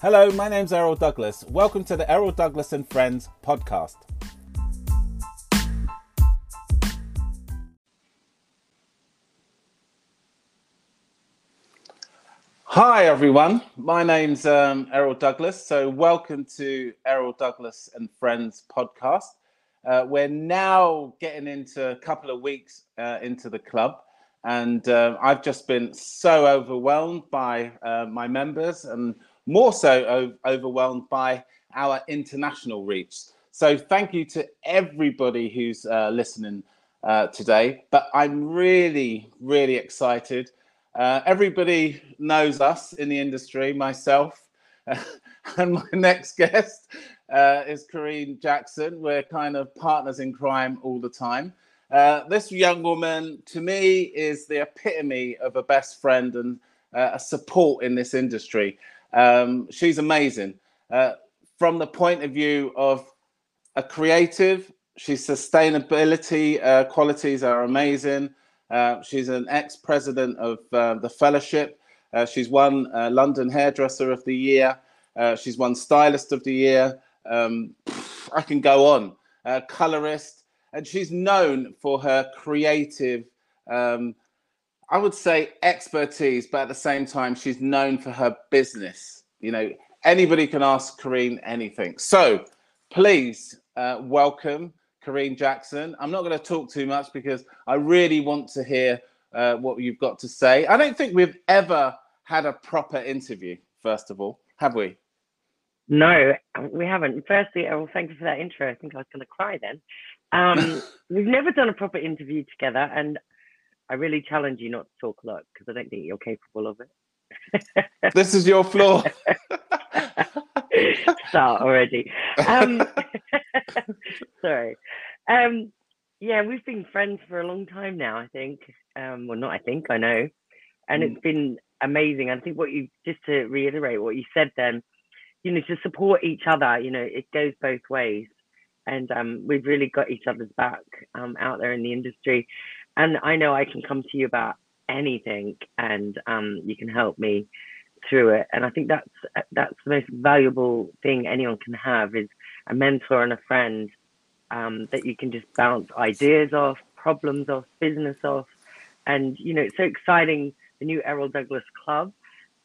Hello, my name's Errol Douglas. Welcome to the Errol Douglas and Friends podcast. Hi, everyone. My name's um, Errol Douglas. So, welcome to Errol Douglas and Friends podcast. Uh, we're now getting into a couple of weeks uh, into the club, and uh, I've just been so overwhelmed by uh, my members and more so o- overwhelmed by our international reach. So, thank you to everybody who's uh, listening uh, today. But I'm really, really excited uh, everybody knows us in the industry, myself, and my next guest uh, is Karine Jackson. We're kind of partners in crime all the time. Uh, this young woman, to me, is the epitome of a best friend and uh, a support in this industry. Um, she's amazing. Uh, from the point of view of a creative, she's sustainability uh, qualities are amazing. Uh, she's an ex-president of uh, the Fellowship. Uh, she's won uh, London Hairdresser of the Year. She's won Stylist of the Year. Um, I can go on. colorist, and she's known for her creative. Um, I would say expertise, but at the same time, she's known for her business. You know, anybody can ask Karine anything. So, please welcome Karine Jackson. I'm not going to talk too much because I really want to hear uh, what you've got to say. I don't think we've ever had a proper interview, first of all, have we? No, we haven't. Firstly, Errol, thank you for that intro. I think I was going to cry then. Um, we've never done a proper interview together, and I really challenge you not to talk a lot because I don't think you're capable of it. this is your floor. Start already. Um, sorry. Um, yeah, we've been friends for a long time now. I think. Um, well, not I think. I know, and mm. it's been amazing. I think what you just to reiterate what you said then, you know, to support each other. You know, it goes both ways, and um, we've really got each other's back um, out there in the industry. And I know I can come to you about anything, and um, you can help me through it. And I think that's that's the most valuable thing anyone can have is a mentor and a friend um, that you can just bounce ideas off, problems off, business off. And, you know, it's so exciting, the new Errol Douglas Club.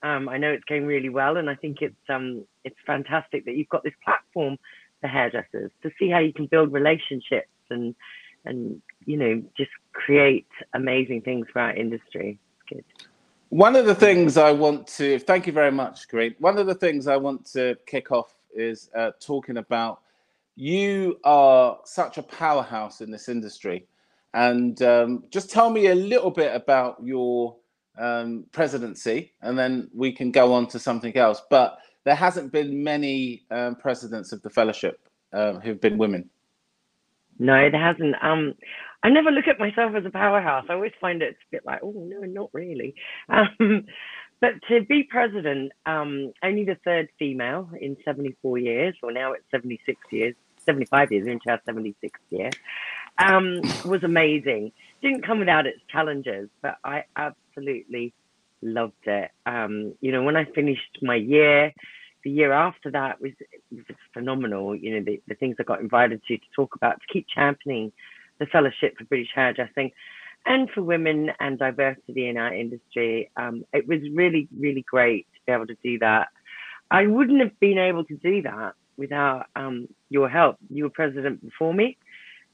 Um, I know it's going really well, and I think it's um, it's fantastic that you've got this platform for hairdressers to see how you can build relationships and and you know just create amazing things for our industry. It's good. One of the things I want to thank you very much, Great. One of the things I want to kick off is uh, talking about you are such a powerhouse in this industry. And um, just tell me a little bit about your um, presidency, and then we can go on to something else. But there hasn't been many um, presidents of the fellowship uh, who've been women. No, there hasn't. Um, I never look at myself as a powerhouse. I always find it a bit like, oh no, not really. Um, but to be president, um, only the third female in 74 years, or now it's 76 years, 75 years into our 76th year, um, was amazing. Didn't come without its challenges, but I absolutely loved it. Um, you know, when I finished my year, the year after that was, was phenomenal. You know, the, the things I got invited to to talk about to keep championing the fellowship for British hairdressing and for women and diversity in our industry. Um, it was really, really great to be able to do that. I wouldn't have been able to do that without um, your help. You were president before me,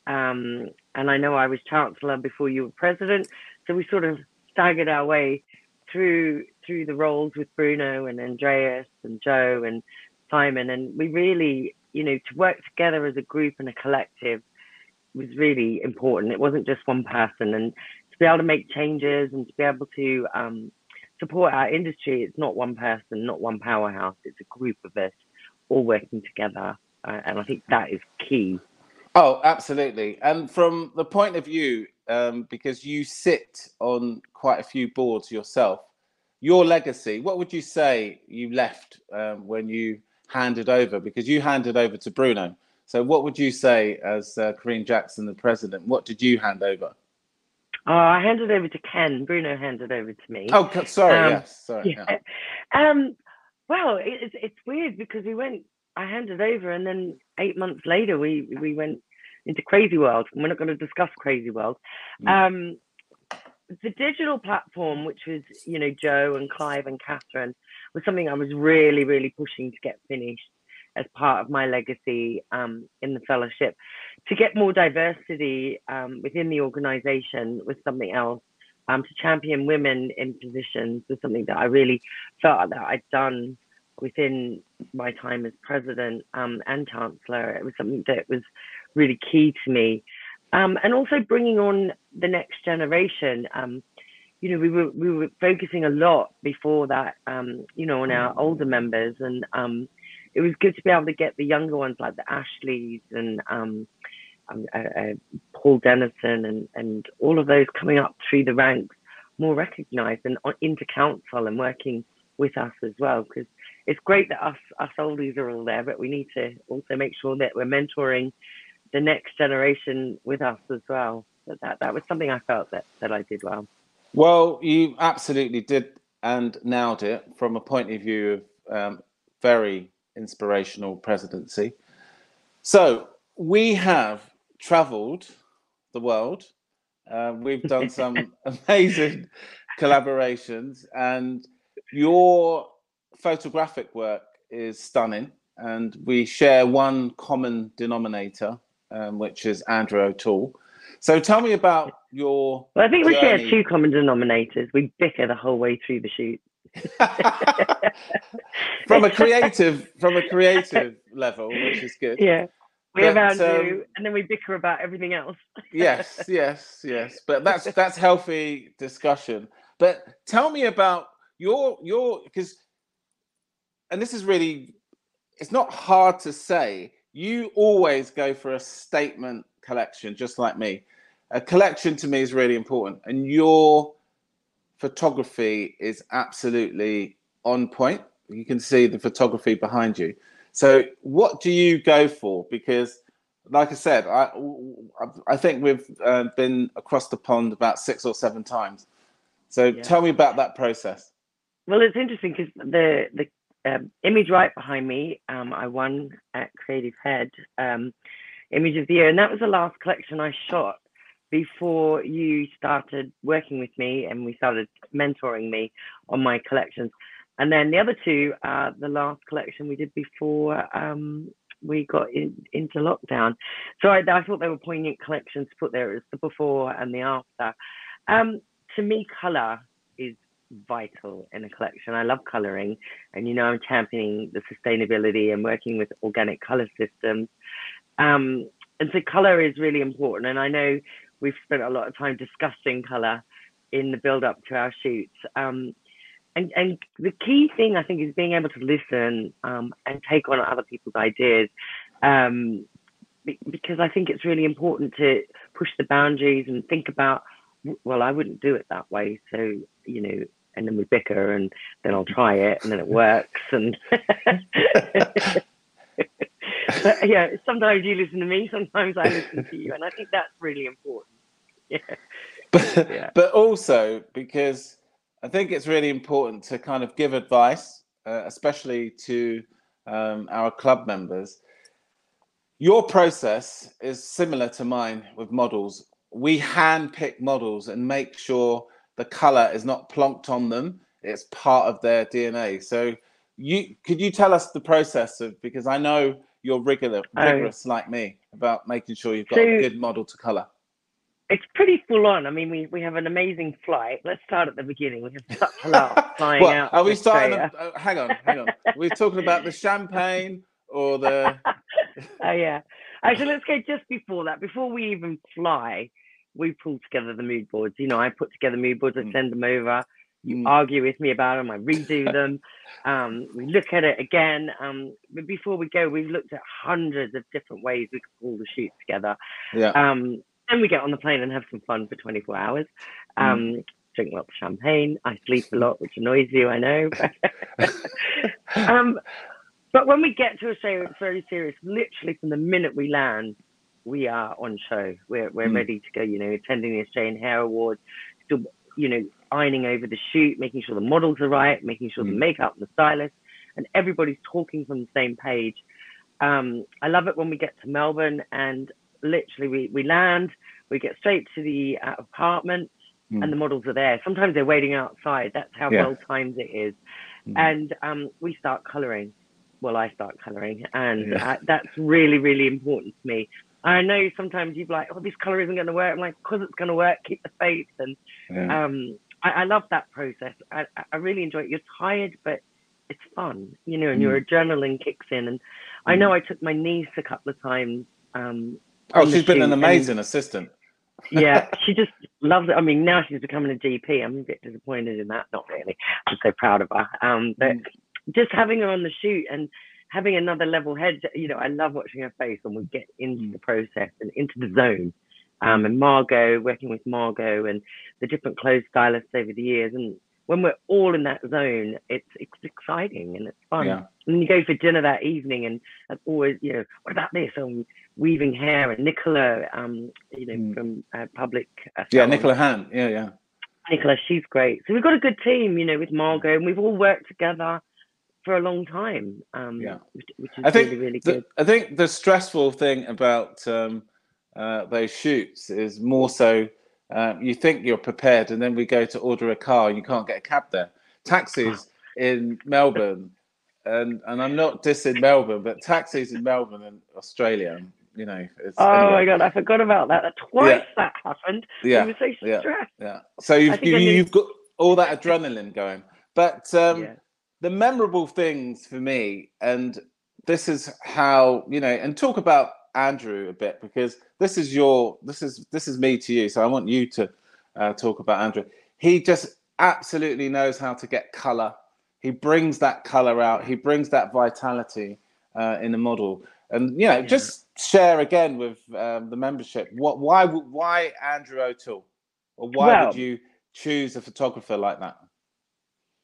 um, and I know I was chancellor before you were president. So we sort of staggered our way through through the roles with Bruno and Andreas and Joe and Simon, and we really, you know, to work together as a group and a collective was really important. It wasn't just one person, and to be able to make changes and to be able to um, support our industry, it's not one person, not one powerhouse. It's a group of us all working together, uh, and I think that is key. Oh, absolutely. And from the point of view, um, because you sit on quite a few boards yourself, your legacy, what would you say you left um, when you handed over? Because you handed over to Bruno. So, what would you say as uh, Karine Jackson, the president? What did you hand over? Oh, I handed over to Ken. Bruno handed over to me. Oh, sorry. Um, yes, sorry. Yeah. yeah. Um, Well, it's it's weird because we went. I handed over, and then eight months later, we we went into Crazy World. And we're not going to discuss Crazy World. Mm. Um, the digital platform, which was you know Joe and Clive and Catherine, was something I was really really pushing to get finished as part of my legacy um, in the fellowship. To get more diversity um, within the organisation was something else. Um, to champion women in positions was something that I really felt that I'd done within my time as president um, and chancellor. It was something that was really key to me. Um, and also bringing on the next generation. Um, you know, we were we were focusing a lot before that, um, you know, on our older members, and um, it was good to be able to get the younger ones like the Ashleys and um, um, uh, uh, Paul Dennison and and all of those coming up through the ranks more recognised and into council and working with us as well because it's great that us us oldies are all there, but we need to also make sure that we're mentoring the next generation with us as well. That that was something I felt that that I did well. Well, you absolutely did and nailed it from a point of view of um, very inspirational presidency. So we have traveled the world. Uh, we've done some amazing collaborations, and your photographic work is stunning. And we share one common denominator, um, which is Andrew O'Toole. So tell me about your. Well, I think journey. we share two common denominators. We bicker the whole way through the shoot. from a creative from a creative level, which is good. Yeah. We but, have Andrew, um, and then we bicker about everything else. yes, yes, yes. But that's that's healthy discussion. But tell me about your your because, and this is really, it's not hard to say. You always go for a statement collection, just like me. A collection to me is really important, and your photography is absolutely on point. You can see the photography behind you. So, what do you go for? Because, like I said, I I think we've uh, been across the pond about six or seven times. So, yeah. tell me about that process. Well, it's interesting because the the um, image right behind me, um, I won at Creative Head um, Image of the Year, and that was the last collection I shot before you started working with me and we started mentoring me on my collections. And then the other two, uh, the last collection we did before um, we got in, into lockdown. So I, I, thought they were poignant collections to put there. It's the before and the after. Um, to me, color is vital in a collection. I love coloring, and you know I'm championing the sustainability and working with organic color systems. Um, and so color is really important. And I know we've spent a lot of time discussing color in the build up to our shoots. Um, and, and the key thing I think is being able to listen um, and take on other people's ideas. Um, because I think it's really important to push the boundaries and think about, well, I wouldn't do it that way. So, you know, and then we bicker and then I'll try it and then it works. And but, yeah, sometimes you listen to me, sometimes I listen to you, and I think that's really important. Yeah. But, yeah. but also because I think it's really important to kind of give advice, uh, especially to um, our club members. Your process is similar to mine with models. We hand pick models and make sure the color is not plonked on them. It's part of their DNA. So you could you tell us the process of because I know you're rigorous, oh. rigorous like me about making sure you've got so a good model to color? It's pretty full on. I mean, we, we have an amazing flight. Let's start at the beginning. We have Salah flying well, out. Are we starting? A, uh, hang on, hang on. We're talking about the champagne or the. oh yeah. Actually, let's go just before that. Before we even fly, we pull together the mood boards. You know, I put together mood boards. I mm. send them over you mm. argue with me about them, I redo them. Um, we look at it again. Um, but before we go, we've looked at hundreds of different ways we could pull the shoot together. Yeah. Um, and we get on the plane and have some fun for 24 hours. Mm. Um, drink lots of champagne. I sleep a lot, which annoys you, I know. um, but when we get to Australia, it's very serious. Literally from the minute we land, we are on show. We're we're mm. ready to go. You know, attending the Australian Hair Awards, still you know, ironing over the shoot, making sure the models are right, making sure mm. the makeup and the stylist, and everybody's talking from the same page. Um, I love it when we get to Melbourne and literally we, we land, we get straight to the uh, apartment, mm. and the models are there. Sometimes they're waiting outside. That's how yeah. well timed it is. Mm. And um, we start coloring. Well, I start coloring, and yeah. uh, that's really, really important to me. I know sometimes you're like, oh, this color isn't going to work. I'm like, because it's going to work, keep the faith. And yeah. um, I, I, love that process. I, I really enjoy it. You're tired, but it's fun, you know, and mm. your adrenaline kicks in. And. I know I took my niece a couple of times. Um, oh, she's been an amazing and, assistant. yeah, she just loves it. I mean, now she's becoming a GP. I'm a bit disappointed in that. Not really. I'm so proud of her. Um, but mm. just having her on the shoot and having another level head, you know, I love watching her face when we get into mm. the process and into the zone. Um, and Margot, working with Margot and the different clothes stylists over the years. And when we're all in that zone, it's it's exciting and it's fun. Yeah. And you go for dinner that evening, and that's always, you know, what about this? Um, weaving hair and Nicola, um, you know, mm. from uh, Public. Uh, yeah, Nicola Hunt. Yeah, yeah. Nicola, she's great. So we've got a good team, you know, with Margot, and we've all worked together for a long time. Um, yeah, which, which is I think really, really good. The, I think the stressful thing about um, uh, those shoots is more so uh, you think you're prepared, and then we go to order a car and you can't get a cab there. Taxis in Melbourne, and and I'm not dissing Melbourne, but taxis in Melbourne and Australia, you know. oh anyway. my god, I forgot about that. Twice yeah. that happened. Yeah, was so yeah. yeah. So you've you, you've got all that adrenaline going, but um, yeah the memorable things for me, and this is how you know, and talk about Andrew a bit because this is your this is this is me to you. So I want you to uh, talk about Andrew. He just absolutely knows how to get color. He brings that color out. He brings that vitality uh, in the model. And you know, yeah. just share again with um, the membership. What? Why? Why Andrew O'Toole? Or why well, would you choose a photographer like that?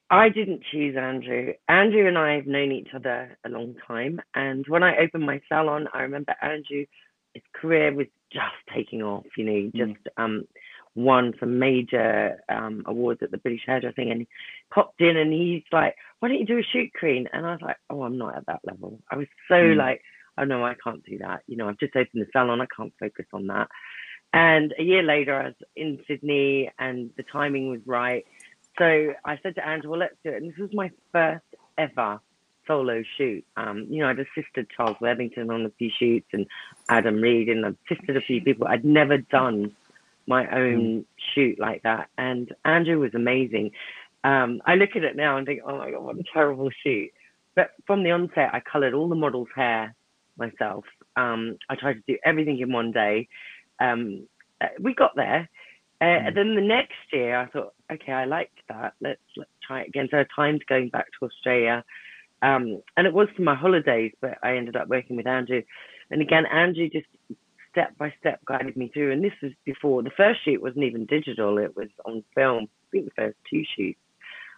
I didn't choose Andrew. Andrew and I have known each other a long time. And when I opened my salon, I remember Andrew, his career was just taking off. You know, he mm. just mm. um, won some major um, awards at the British Hairdressing. And he popped in and he's like, why don't you do a shoot Karine? And I was like, oh, I'm not at that level. I was so mm. like, oh no, I can't do that. You know, I've just opened the salon. I can't focus on that. And a year later, I was in Sydney and the timing was right so I said to Andrew, well, let's do it. And this was my first ever solo shoot. Um, you know, I'd assisted Charles Worthington on a few shoots and Adam Reed and I'd assisted a few people. I'd never done my own mm. shoot like that. And Andrew was amazing. Um, I look at it now and think, oh my God, what a terrible shoot. But from the onset, I colored all the models' hair myself. Um, I tried to do everything in one day. Um, uh, we got there. Uh, mm. And then the next year, I thought, okay, I liked that. Let's let's try it again. So I timed going back to Australia, um, and it was for my holidays, but I ended up working with Andrew. And again, Andrew just step by step guided me through. And this was before the first shoot wasn't even digital; it was on film. I think the first two shoots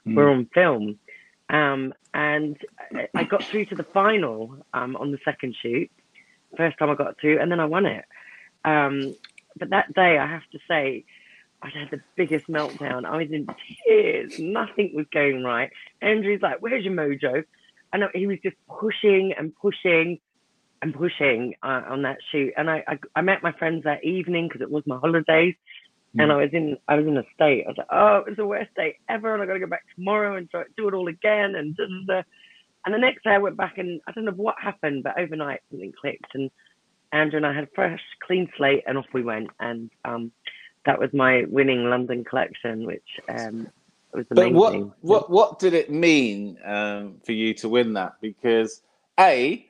mm. were on film. Um, and I got through to the final um, on the second shoot. First time I got through, and then I won it. Um, but that day, I have to say, I had the biggest meltdown. I was in tears. Nothing was going right. Andrew's like, "Where's your mojo?" And he was just pushing and pushing and pushing uh, on that shoot. And I, I, I met my friends that evening because it was my holidays, mm. and I was in I was in a state. I was like, "Oh, it was the worst day ever," and I got to go back tomorrow and try, do it all again. And da, da, da. and the next day I went back and I don't know what happened, but overnight something clicked and Andrew and I had a fresh, clean slate, and off we went. And um, that was my winning London collection, which um, was amazing. But what what what did it mean um, for you to win that? Because a,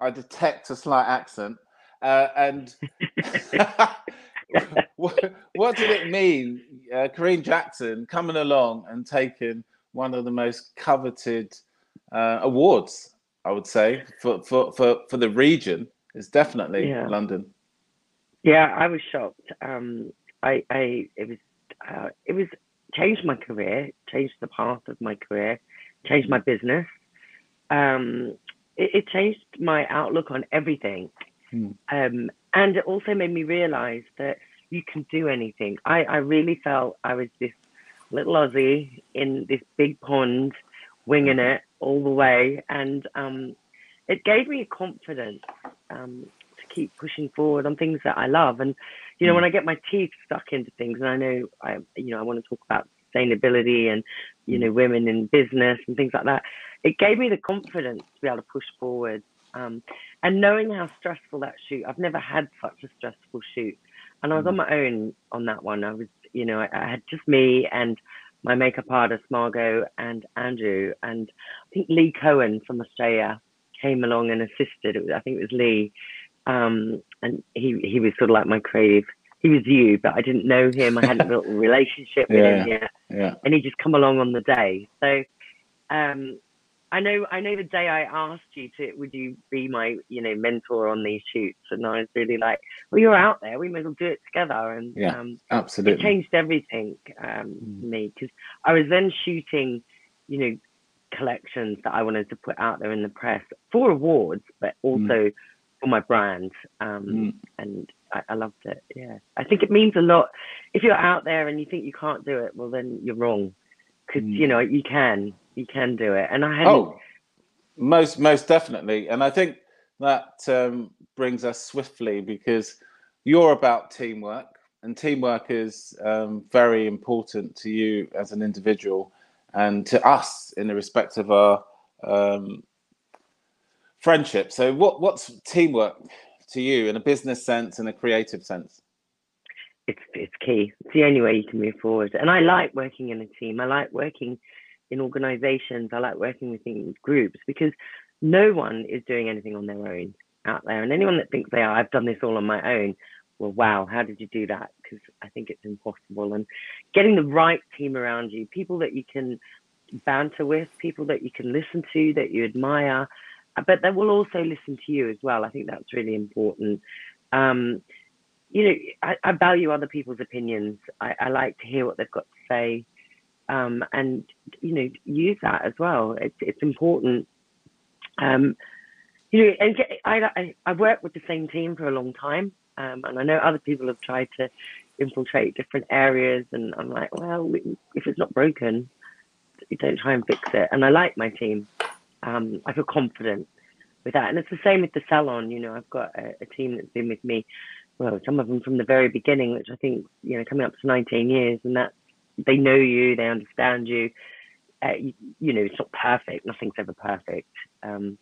I detect a slight accent, uh, and what, what, did it mean, uh, Karine Jackson coming along and taking one of the most coveted uh, awards? I would say for for for, for the region is definitely yeah. London. Yeah, I was shocked. Um, I, I it was uh, it was changed my career, changed the path of my career, changed my business. Um, it, it changed my outlook on everything, hmm. um, and it also made me realize that you can do anything. I, I really felt I was this little Aussie in this big pond winging it all the way, and um, it gave me a confidence um, to keep pushing forward on things that I love. And you know, mm. when I get my teeth stuck into things, and I know I, you know, I want to talk about sustainability and you know, women in business and things like that, it gave me the confidence to be able to push forward. Um, and knowing how stressful that shoot, I've never had such a stressful shoot. And I was on mm. my own on that one. I was, you know, I, I had just me and my makeup artist Margot and Andrew, and I think Lee Cohen from Australia came along and assisted. Was, I think it was Lee, um, and he he was sort of like my creative. He was you, but I didn't know him. I hadn't built a relationship with yeah, him yet, yeah. and he just come along on the day. So um, I know I know the day I asked you to would you be my you know mentor on these shoots and I was really like well you're out there we might as well do it together and yeah um, absolutely it changed everything um mm. for me because I was then shooting you know collections that I wanted to put out there in the press for awards but mm. also mm. For my brand um mm. and I, I loved it yeah I think it means a lot if you're out there and you think you can't do it well then you're wrong because mm. you know you can you can do it. And I had oh, most most definitely. And I think that um, brings us swiftly because you're about teamwork, and teamwork is um, very important to you as an individual and to us in the respect of our um, friendship. So, what what's teamwork to you in a business sense and a creative sense? It's it's key. It's the only way you can move forward. And I like working in a team. I like working in organizations. I like working with groups because no one is doing anything on their own out there. And anyone that thinks they are, I've done this all on my own. Well, wow, how did you do that? Because I think it's impossible. And getting the right team around you, people that you can banter with, people that you can listen to, that you admire, but they will also listen to you as well. I think that's really important. Um, you know, I, I, value other people's opinions. I, I, like to hear what they've got to say um, and you know use that as well. It's it's important. Um, you know, and get, I, I I've worked with the same team for a long time, um, and I know other people have tried to infiltrate different areas, and I'm like, well, if it's not broken, don't try and fix it. And I like my team. Um, I feel confident with that, and it's the same with the salon. You know, I've got a, a team that's been with me well, some of them from the very beginning, which I think, you know, coming up to 19 years, and that they know you, they understand you. Uh, you, you, know, it's not perfect. Nothing's ever perfect. Um,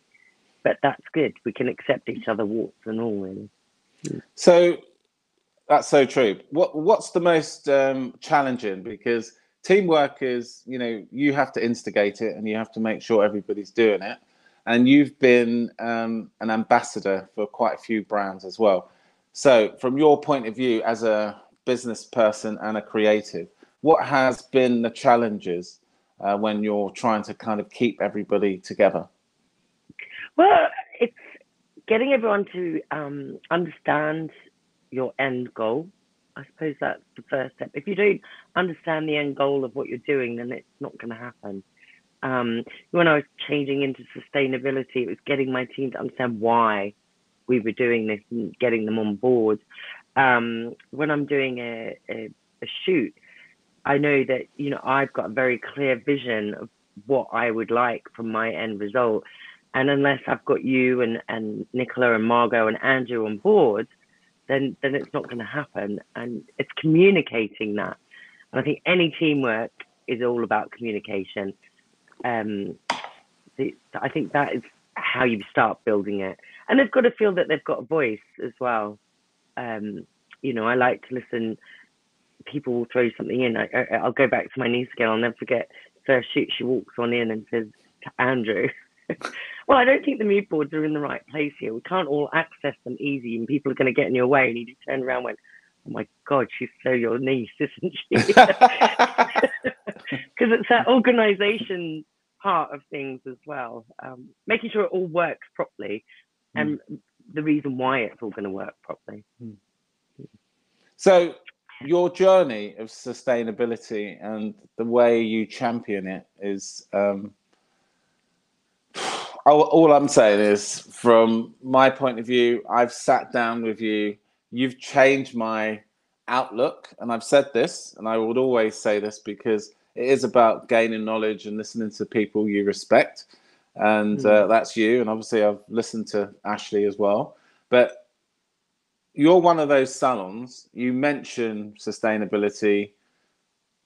but that's good. We can accept each other, warts and all, really. So that's so true. What What's the most um, challenging? Because teamwork is, you know, you have to instigate it and you have to make sure everybody's doing it. And you've been um, an ambassador for quite a few brands as well. So, from your point of view as a business person and a creative, what has been the challenges uh, when you're trying to kind of keep everybody together? Well, it's getting everyone to um, understand your end goal. I suppose that's the first step. If you don't understand the end goal of what you're doing, then it's not going to happen. Um, when I was changing into sustainability, it was getting my team to understand why we were doing this and getting them on board. Um, when I'm doing a, a, a shoot, I know that you know I've got a very clear vision of what I would like from my end result, and unless I've got you and and Nicola and Margot and Andrew on board, then then it's not going to happen. And it's communicating that. And I think any teamwork is all about communication. Um, I think that is how you start building it, and they've got to feel that they've got a voice as well. Um, you know, I like to listen people will throw something in. I, I, will go back to my niece again. I'll never forget first shoot. She walks on in and says to Andrew, "Well, I don't think the mood boards are in the right place here. We can't all access them easy, and people are going to get in your way." And he just turned around and went, "Oh my God, she's so your niece, isn't she?" Because it's that organisation part of things as well, um, making sure it all works properly, mm. and the reason why it's all going to work properly. Mm. So your journey of sustainability and the way you champion it is um, all, all i'm saying is from my point of view i've sat down with you you've changed my outlook and i've said this and i would always say this because it is about gaining knowledge and listening to people you respect, and uh, Mm. that's you. And obviously, I've listened to Ashley as well. But you're one of those salons. You mention sustainability.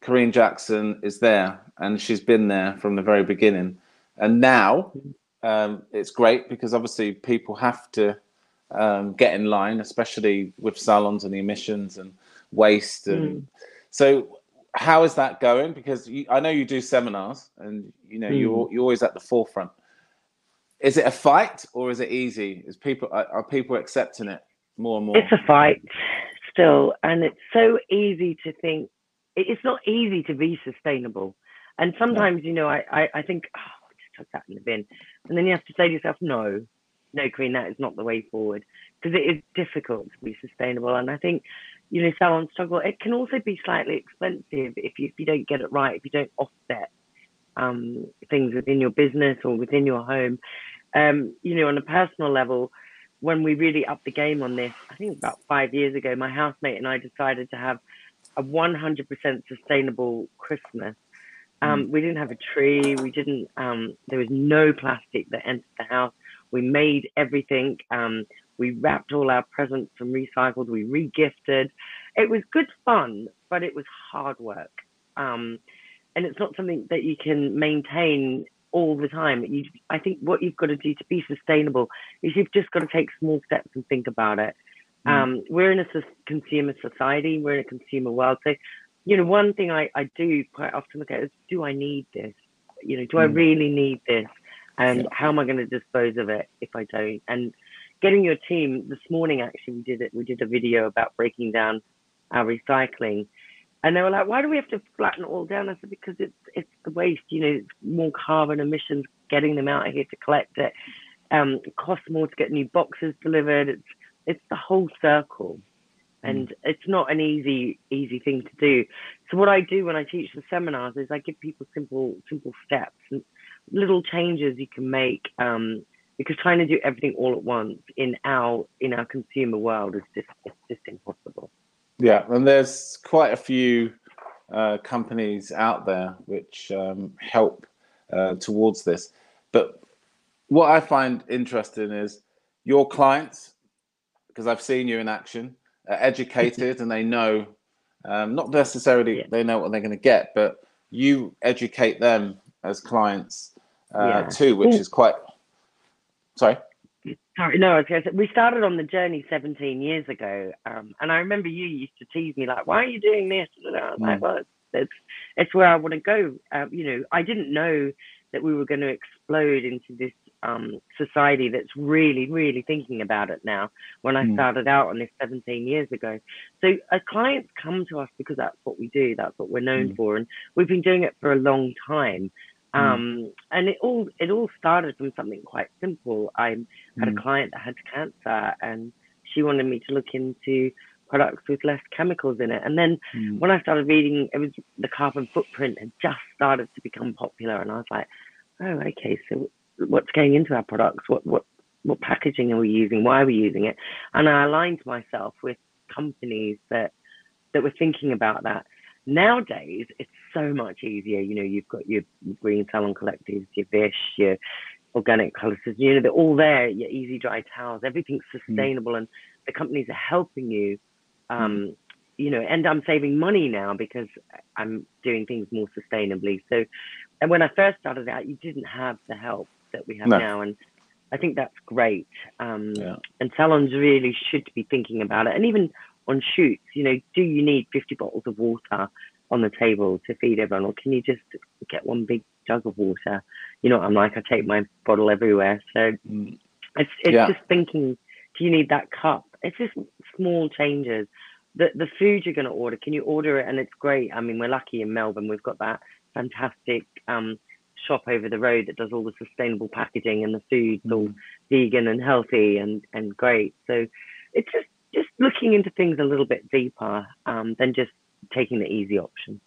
Karine Jackson is there, and she's been there from the very beginning. And now um, it's great because obviously people have to um, get in line, especially with salons and the emissions and waste. And so, how is that going? Because you, I know you do seminars, and you know you're you're always at the forefront. Is it a fight or is it easy? Is people are, are people accepting it more and more? It's a fight still, and it's so easy to think. It's not easy to be sustainable, and sometimes you know I I, I think oh, I just took that in the bin, and then you have to say to yourself, no, no, Queen, that is not the way forward because it is difficult to be sustainable, and I think you know salons struggle. It can also be slightly expensive if you if you don't get it right, if you don't offset um, things within your business or within your home. Um, you know, on a personal level, when we really upped the game on this, I think about five years ago, my housemate and I decided to have a 100% sustainable Christmas. Um, We didn't have a tree. We didn't. Um, there was no plastic that entered the house. We made everything. Um, we wrapped all our presents and recycled. We re-gifted. It was good fun, but it was hard work. Um, and it's not something that you can maintain all the time. You, I think what you've got to do to be sustainable is you've just got to take small steps and think about it. Mm. Um, we're in a consumer society. We're in a consumer world. So, you know, one thing I, I do quite often look at is, do I need this? You know, do I Mm. really need this? And Yeah. how am I going to dispose of it if I don't? And getting your team this morning, actually, we did it. We did a video about breaking down our recycling, and they were like, "Why do we have to flatten it all down?" I said, "Because it's it's the waste. You know, it's more carbon emissions getting them out here to collect it. Um, it costs more to get new boxes delivered. It's it's the whole circle, and it's not an easy easy thing to do. So what I do when I teach the seminars is I give people simple simple steps and little changes you can make. Um, because trying to do everything all at once in our in our consumer world is just it's just impossible. Yeah, and there's quite a few uh, companies out there which um, help uh, towards this. But what I find interesting is your clients, because I've seen you in action, are educated and they know, um, not necessarily Yeah. they know what they're going to get, but you educate them as clients uh, Yeah. too, which is quite. Sorry. Sorry, no, I was going to say we started on the journey 17 years ago, um, and I remember you used to tease me like, "Why are you doing this?" And I was like, Mm. "Well, it's, it's it's where I want to go." Um, you know, I didn't know that we were going to explode into this um, society that's really, really thinking about it now. When I Mm. started out on this 17 years ago, so our clients come to us because that's what we do, that's what we're known Mm. for, and we've been doing it for a long time. Mm. Um, and it all it all started from something quite simple. I had a client that had cancer and she wanted me to look into products with less chemicals in it. And then Mm. when I started reading, it was the carbon footprint had just started to become popular, and I was like, oh, okay, so what's going into our products? What what what packaging are we using? Why are we using it? And I aligned myself with companies that that were thinking about that. Nowadays, it's so much easier. You know, you've got your green salon collectives, your Vish, your organic colors, you know, they're all there, your easy dry towels, everything's sustainable and the companies are helping you. Um, you know, and I'm saving money now because I'm doing things more sustainably. So, and when I first started out, you didn't have the help that we have No. now. And I think that's great. Um, Yeah. and salons really should be thinking about it. And even on shoots, you know, do you need 50 bottles of water on the table to feed everyone, or can you just get one big jug of water? You know, I'm like, I take my bottle everywhere. So Mm. it's it's Yeah. just thinking, do you need that cup? It's just small changes. The the food you're going to order, can you order it? And it's great. I mean, we're lucky in Melbourne. We've got that fantastic um, shop over the road that does all the sustainable packaging and the food's all Mm. vegan and healthy and and great. So it's just just looking into things a little bit deeper um, than just taking the easy option.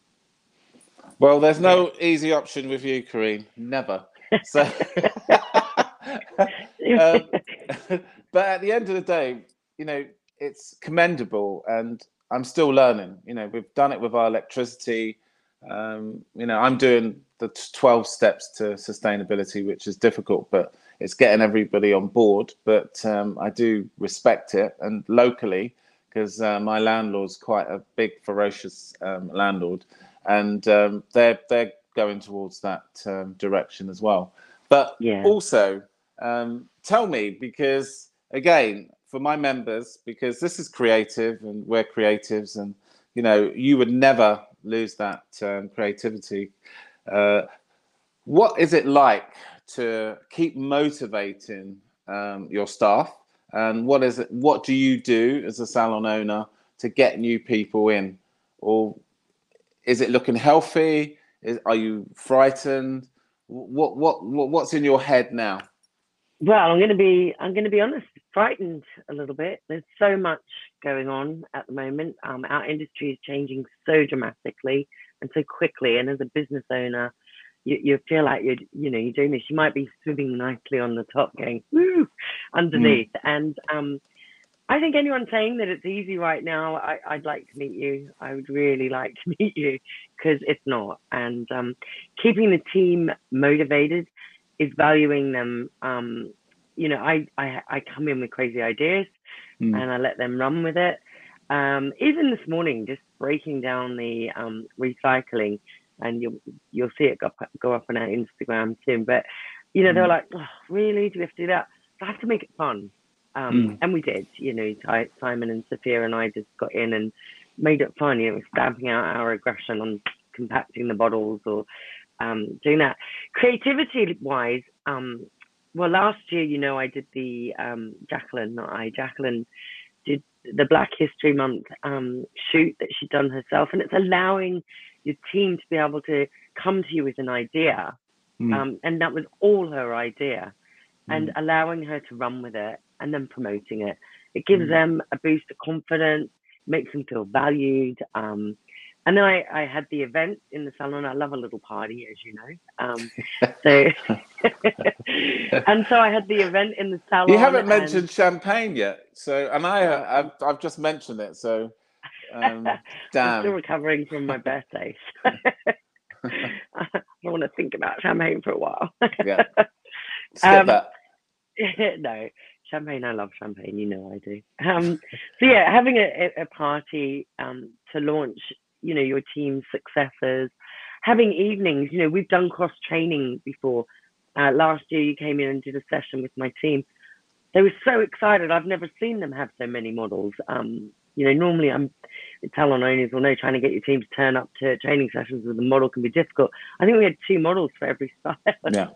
Well, there's no easy option with you, Karine. Never. So, um, but at the end of the day, you know, it's commendable, and I'm still learning. You know, we've done it with our electricity. Um, you know, I'm doing the 12 steps to sustainability, which is difficult, but it's getting everybody on board. But um, I do respect it, and locally, because uh, my landlord's quite a big, ferocious um, landlord, and um, they're they're going towards that um, direction as well. But yeah. also, um, tell me because again, for my members, because this is creative and we're creatives, and you know, you would never lose that um, creativity. Uh, what is it like to keep motivating um, your staff? And what is it? What do you do as a salon owner to get new people in? Or is it looking healthy? Is, are you frightened? What, what what what's in your head now? Well, I'm going to be I'm going to be honest, frightened a little bit. There's so much going on at the moment. Um, our industry is changing so dramatically and so quickly. And as a business owner, you, you feel like you're you know you're doing this. You might be swimming nicely on the top, going woo underneath. Mm. And um, I think anyone saying that it's easy right now, I, would like to meet you. I would really like to meet you because it's not. And um, keeping the team motivated is valuing them. Um, you know, I, I, I come in with crazy ideas mm. and I let them run with it. Um, even this morning, just breaking down the um, recycling, and you'll you'll see it go up, go up on our Instagram soon. But you know, mm. they were like, oh, really? Do we have to do that? I have to make it fun. Um, mm. And we did, you know, Simon and Sophia and I just got in and made it fun, you know, stamping out our aggression on compacting the bottles or um, doing that. Creativity wise, um, well, last year, you know, I did the um, Jacqueline, not I, Jacqueline the Black History Month um, shoot that she'd done herself, and it's allowing your team to be able to come to you with an idea. Mm. Um, and that was all her idea, and mm. allowing her to run with it and then promoting it. It gives mm. them a boost of confidence, makes them feel valued. Um, and then I, I had the event in the salon. I love a little party, as you know. Um, so, and so I had the event in the salon. You haven't mentioned champagne yet, so and I, I've, I've just mentioned it. So, um, damn. I'm still recovering from my birthday. I don't want to think about champagne for a while. yeah, skip um, that. no, champagne. I love champagne. You know I do. Um, so yeah, having a, a party um, to launch, you know, your team's successes, having evenings. You know, we've done cross training before. Uh, last year, you came in and did a session with my team. They were so excited. I've never seen them have so many models. Um, you know, normally I'm salon owners will know trying to get your team to turn up to training sessions with a model can be difficult. I think we had two models for every style. Yeah.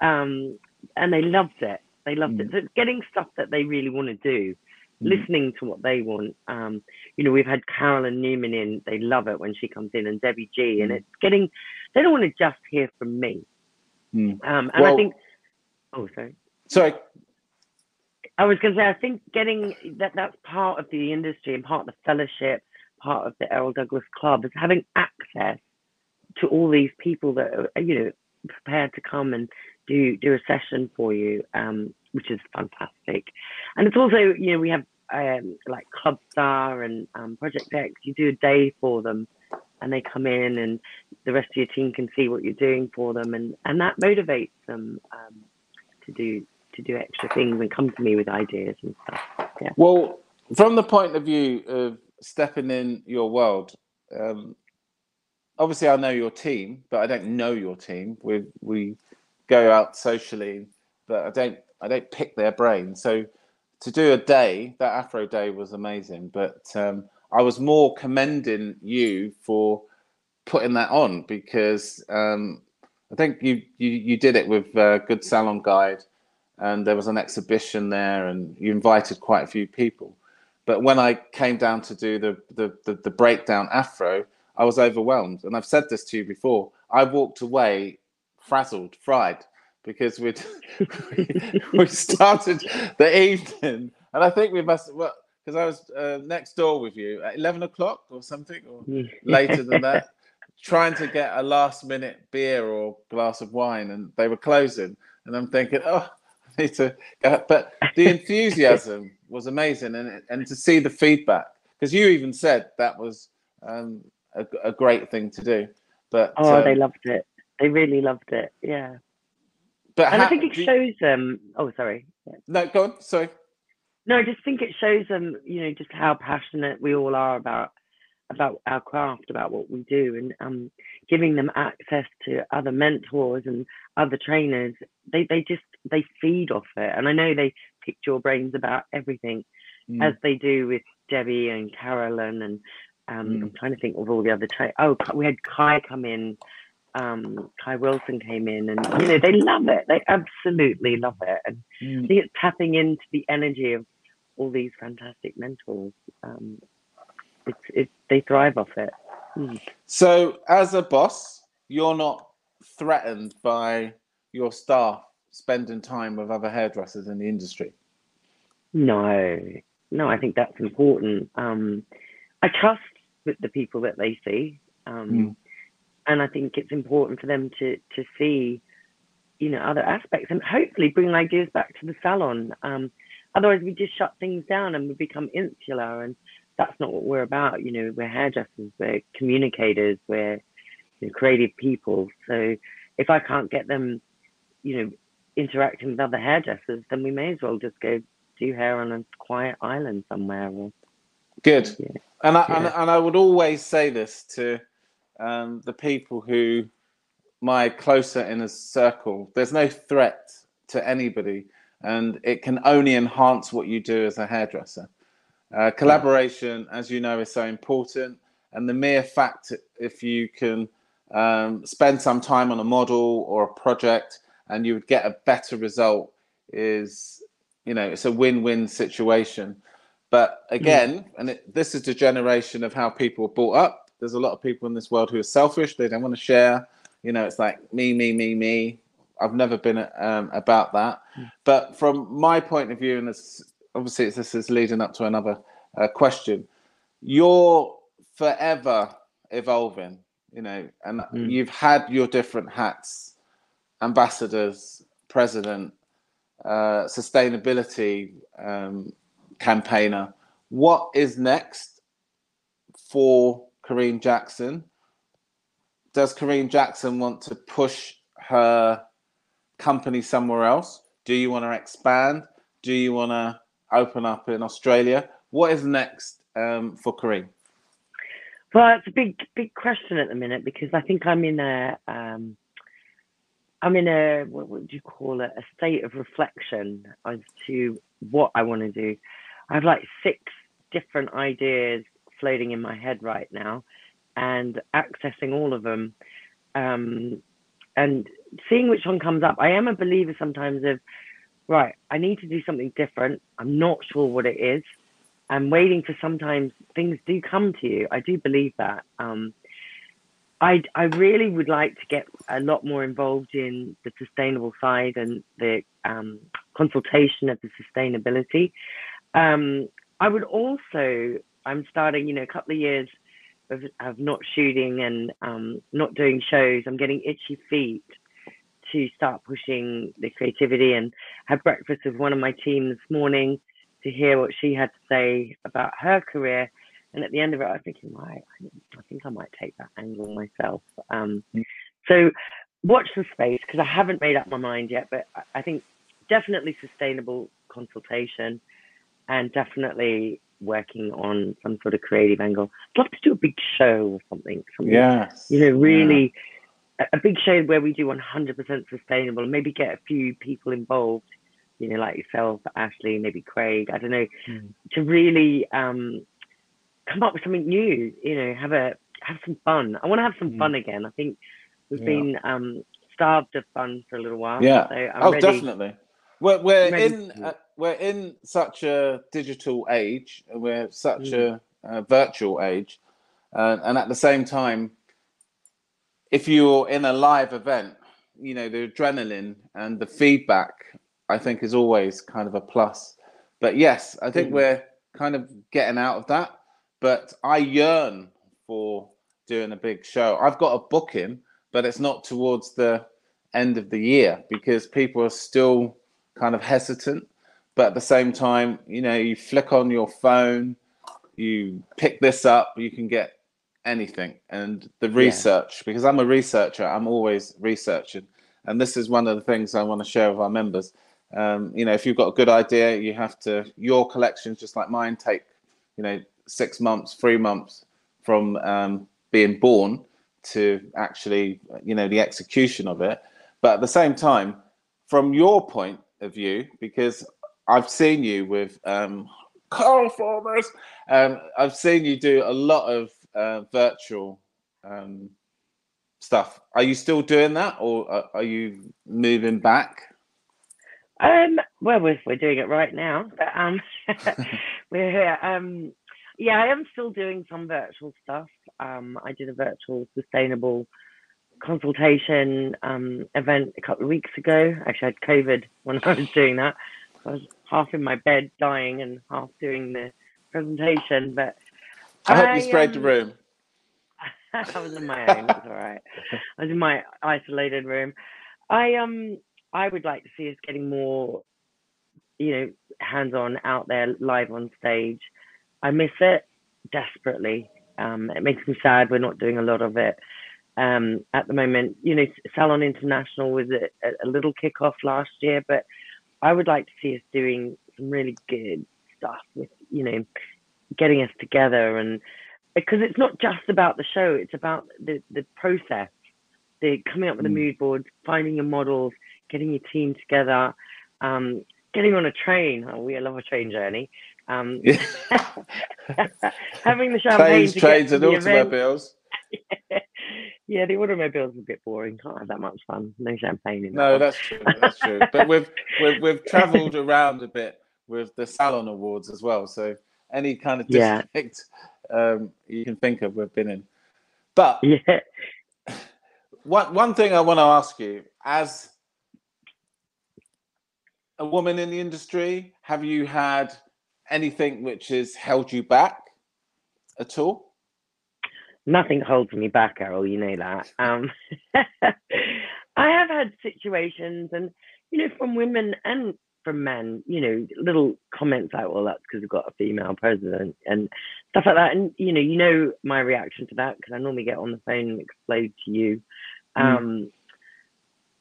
um, and they loved it. They loved mm. it. So it's getting stuff that they really want to do. Listening to what they want. Um, you know, we've had Carolyn Newman in. They love it when she comes in, and Debbie G. Mm. And it's getting. They don't want to just hear from me. Mm. Um, and well, I think. Oh, sorry. Sorry. I was going to say, I think getting that that's part of the industry and part of the fellowship, part of the Errol Douglas Club is having access to all these people that are, you know, prepared to come and do do a session for you, um, which is fantastic. And it's also, you know, we have um, like Club Star and um, Project X. You do a day for them, and they come in, and the rest of your team can see what you're doing for them, and and that motivates them um, to do to do extra things and come to me with ideas and stuff. Yeah. Well, from the point of view of stepping in your world, um, obviously I know your team, but I don't know your team. We we go out socially, but I don't I don't pick their brain. So to do a day, that Afro day was amazing. But um, I was more commending you for putting that on because um, I think you, you you did it with a Good Salon Guide, and there was an exhibition there, and you invited quite a few people. But when I came down to do the the, the, the breakdown Afro, I was overwhelmed, and I've said this to you before. I walked away frazzled, fried, because we'd we started the evening, and I think we must well because I was uh, next door with you at eleven o'clock or something, or later than that, trying to get a last minute beer or glass of wine, and they were closing, and I'm thinking, oh, I need to go. But the enthusiasm was amazing, and and to see the feedback because you even said that was um, a, a great thing to do. But oh, um, they loved it. They really loved it. Yeah. But and how, I think it shows them. oh, sorry. Yeah. no, go on. Sorry. No, I just think it shows them, you know, just how passionate we all are about about our craft, about what we do, and um, giving them access to other mentors and other trainers. They they just they feed off it, and I know they pick your brains about everything, Mm. as they do with Debbie and Carolyn, and um, Mm. I'm trying to think of all the other tra- Oh, we had Kai come in. Um, Kai Wilson came in, and you know they love it. They absolutely love it, and I Mm. think it's tapping into the energy of all these fantastic mentors. Um, it's it they thrive off it. Mm. So, as a boss, you're not threatened by your staff spending time with other hairdressers in the industry. No, no, I think that's important. Um, I trust with the people that they see, um, Mm. And I think it's important for them to to see, you know, other aspects and hopefully bring ideas back to the salon. Um, otherwise, we just shut things down and we become insular, and that's not what we're about. You know, we're hairdressers, we're communicators, we're you know, creative people. So if I can't get them, you know, interacting with other hairdressers, then we may as well just go do hair on a quiet island somewhere. Or, Good. Yeah. And, I, and, and I would always say this to um, the people who, my closer inner circle, there's no threat to anybody, and it can only enhance what you do as a hairdresser. Uh, collaboration, as you know, is so important, and the mere fact if you can um, spend some time on a model or a project and you would get a better result is, you know, it's a win-win situation. But again, and it, this is the generation of how people are brought up. There's a lot of people in this world who are selfish. They don't want to share. You know, it's like me, me, me, me. I've never been um, about that. But from my point of view, and this, obviously this is leading up to another uh, question, you're forever evolving. You know, and Mm. you've had your different hats, ambassadors, president, uh, sustainability um, campaigner. What is next for Karine Jackson? Does Karine Jackson want to push her company somewhere else? Do you want to expand? Do you want to open up in Australia? What is next um, for Karine? well, it's a big, big question at the minute because I think I'm in a, um, I'm in a, what would you call it, a state of reflection as to what I want to do. I have like six different ideas floating in my head right now, and accessing all of them, um, and seeing which one comes up. I am a believer sometimes of, right, I need to do something different. I'm not sure what it is. I'm waiting for sometimes things do come to you. I do believe that. Um, I I really would like to get a lot more involved in the sustainable side and the um, consultation of the sustainability. Um, I would also. I'm starting, you know, a couple of years of, of not shooting and um, not doing shows. I'm getting itchy feet to start pushing the creativity and had breakfast with one of my team this morning to hear what she had to say about her career. And at the end of it, I was thinking, right, I think I might take that angle myself. Um, so watch the space because I haven't made up my mind yet, but I- I think definitely sustainable consultation and definitely working on some sort of creative angle. I'd love to do a big show or something. something Yes. you know, really a, a big show where we do 100% sustainable and maybe get a few people involved, you know, like yourself, Ashley, maybe Craig, I don't know, Mm. to really um, come up with something new, you know, have a have some fun. I want to have some Mm. fun again. I think we've Yeah. been um, starved of fun for a little while. Yeah. So I'm oh, ready. definitely. We're we're in uh, we're in such a digital age. and We're such Mm. a, a virtual age, uh, and at the same time, if you're in a live event, you know the adrenaline and the feedback. I think is always kind of a plus. But yes, I think Mm. we're kind of getting out of that. But I yearn for doing a big show. I've got a booking, but it's not towards the end of the year because people are still kind of hesitant. But at the same time, you know, you flick on your phone, you pick this up, you can get anything. And the research yeah. because i'm a researcher i'm always researching. And this is one of the things i want to share with our members. Um, you know if you've got a good idea you have to your collections just like mine take you know six months three months from um, being born to actually you know the execution of it. But at the same time from your point of view because i've seen you with um, Carl Farmers. Um, I've seen you do a lot of uh, virtual um, stuff. Are you still doing that, or are you moving back? Um, well, we're we're doing it right now, but um, we're here. Um, yeah, I am still doing some virtual stuff. Um, I did a virtual sustainable consultation um event a couple of weeks ago. Actually, I had COVID when I was doing that. I was half in my bed dying and half doing the presentation. But I hope you sprayed um, the room. I was in my own. It's all right. I was in my isolated room. I um I would like to see us getting more, you know, hands on out there, live on stage. I miss it desperately. Um, it makes me sad we're not doing a lot of it um, at the moment. You know, Salon International was a, a little kickoff last year, but I would like to see us doing some really good stuff with, you know, getting us together and because it's not just about the show, it's about the, the process, the coming up with mm. the mood boards, finding your models, getting your team together, um, getting on a train. Oh, we love a train journey. Um, having the champagne. Trains, trains, and automobiles. yeah, the automobile's a bit boring. Can't have that much fun. No champagne in No, that's true. That's true. but we've we've we've travelled around a bit with the Salon Awards as well. So any kind of district yeah. um, you can think of, we've been in. But yeah. one one thing I want to ask you, as a woman in the industry, have you had anything which has held you back at all? Nothing holds me back, Errol. You know that. Um, I have had situations, and you know, from women and from men, you know, little comments like, "Well, that's because we've got a female president," and stuff like that. And you know, you know my reaction to that because I normally get on the phone and explode to you. Mm. Um,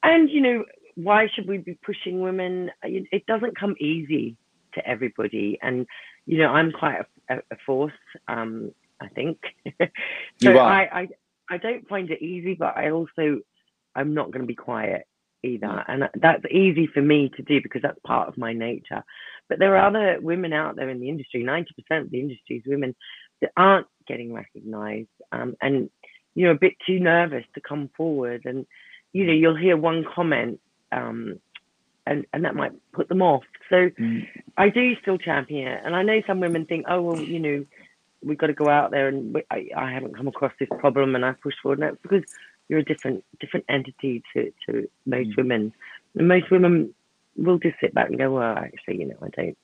and you know, why should we be pushing women? It doesn't come easy to everybody, and you know, I'm quite a, a force. Um, I think. so I, I I don't find it easy, but I also I'm not going to be quiet either, mm. and that's easy for me to do because that's part of my nature. But there are other women out there in the industry. Ninety percent of the industry is women that aren't getting recognised, um, and you know a bit too nervous to come forward. And you know you'll hear one comment. Um, and, and that might put them off. So mm. I do still champion it. And I know some women think, oh, well, you know, we've got to go out there and we, I, I haven't come across this problem and I push forward. And that's because you're a different different entity to, to most mm. women. And most women will just sit back and go, well, actually, you know, I don't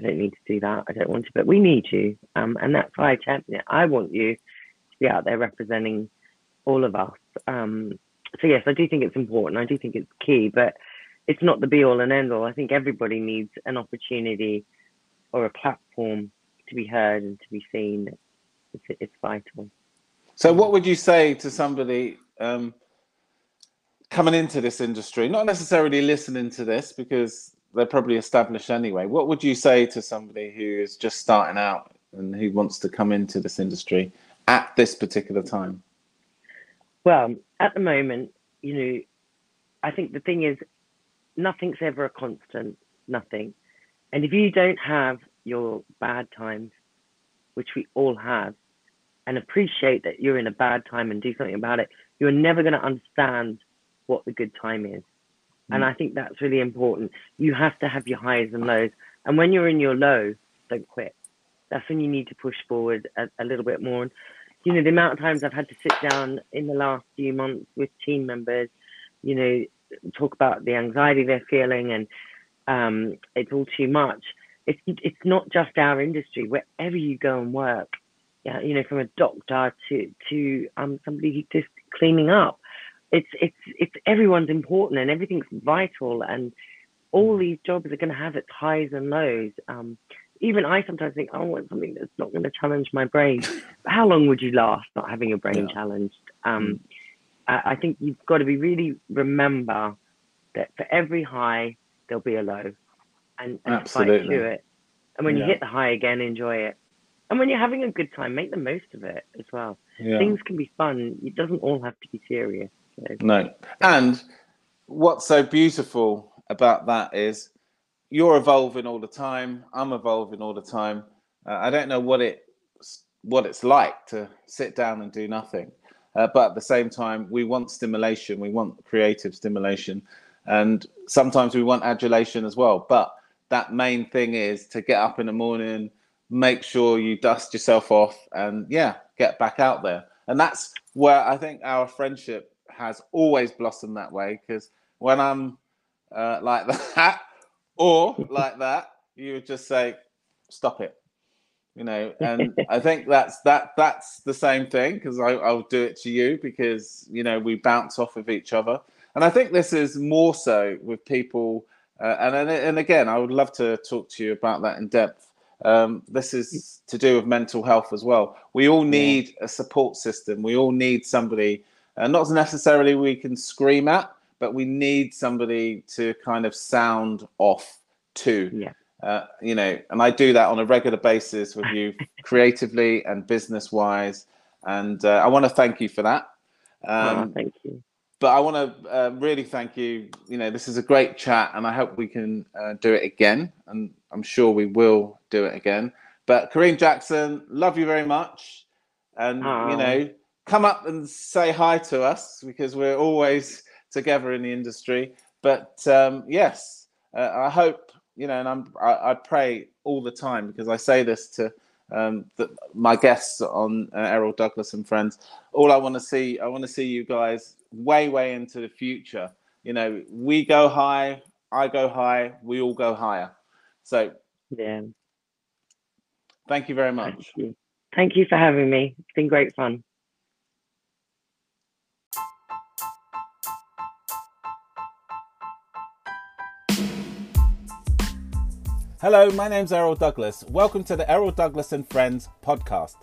I don't need to do that. I don't want to, but we need you. Um, and that's why I champion it. I want you to be out there representing all of us. Um, so yes, I do think it's important. I do think it's key, but it's not the be all and end all. I think everybody needs an opportunity or a platform to be heard and to be seen. It's, it's vital. So, what would you say to somebody um, coming into this industry, not necessarily listening to this because they're probably established anyway? What would you say to somebody who is just starting out and who wants to come into this industry at this particular time? Well, at the moment, you know, I think the thing is, nothing's ever a constant, nothing. And if you don't have your bad times, which we all have, and appreciate that you're in a bad time and do something about it, you're never going to understand what the good time is. Mm. And I think that's really important. You have to have your highs and lows. And when you're in your low, don't quit. That's when you need to push forward a, a little bit more. You know, the amount of times I've had to sit down in the last few months with team members, you know, talk about the anxiety they're feeling and um, it's all too much it's it's not just our industry. Wherever you go and work, yeah, you know, from a doctor to to um somebody who's just cleaning up, it's it's it's everyone's important and everything's vital and all these jobs are going to have its highs and lows. Um, even I sometimes think, oh, I want something that's not going to challenge my brain. How long would you last not having your brain yeah. challenged? Um, mm. I, I think you've got to be really remember that for every high there'll be a low, and, and fight through it. And when yeah. you hit the high again, enjoy it. And when you're having a good time, make the most of it as well. Yeah. Things can be fun. It doesn't all have to be serious. So. No. And what's so beautiful about that is you're evolving all the time. I'm evolving all the time. Uh, I don't know what it what it's like to sit down and do nothing, uh, but at the same time, we want stimulation. We want creative stimulation, and sometimes we want adulation as well. But that main thing is to get up in the morning, make sure you dust yourself off, and yeah, get back out there. And that's where I think our friendship has always blossomed that way. Because when I'm uh, like that, or like that, you would just say, "Stop it," you know. And I think that's that that's the same thing because I'll do it to you because you know we bounce off of each other. And I think this is more so with people. Uh, and and again, I would love to talk to you about that in depth. Um, this is to do with mental health as well. We all need a support system. We all need somebody, uh, not necessarily we can scream at, but we need somebody to kind of sound off to. Yeah. Uh, you know, and I do that on a regular basis with you, creatively and business wise. And uh, I want to thank you for that. Um, oh, thank you. But I want to uh, really thank you. You know, this is a great chat, and I hope we can uh, do it again. And I'm sure we will do it again. But Karine Jackson, love you very much, and oh. you know, come up and say hi to us because we're always together in the industry. But um, yes, uh, I hope you know, and I'm I, I, pray all the time because I say this to um, the, my guests on uh, Errol Douglas and friends. All I want to see, I want to see you guys way, way into the future. You know, we go high, I go high, we all go higher. So, yeah. Thank you very much. Thank you, Thank you for having me. It's been great fun. Hello, my name's Errol Douglas. Welcome to the Errol Douglas and Friends podcast.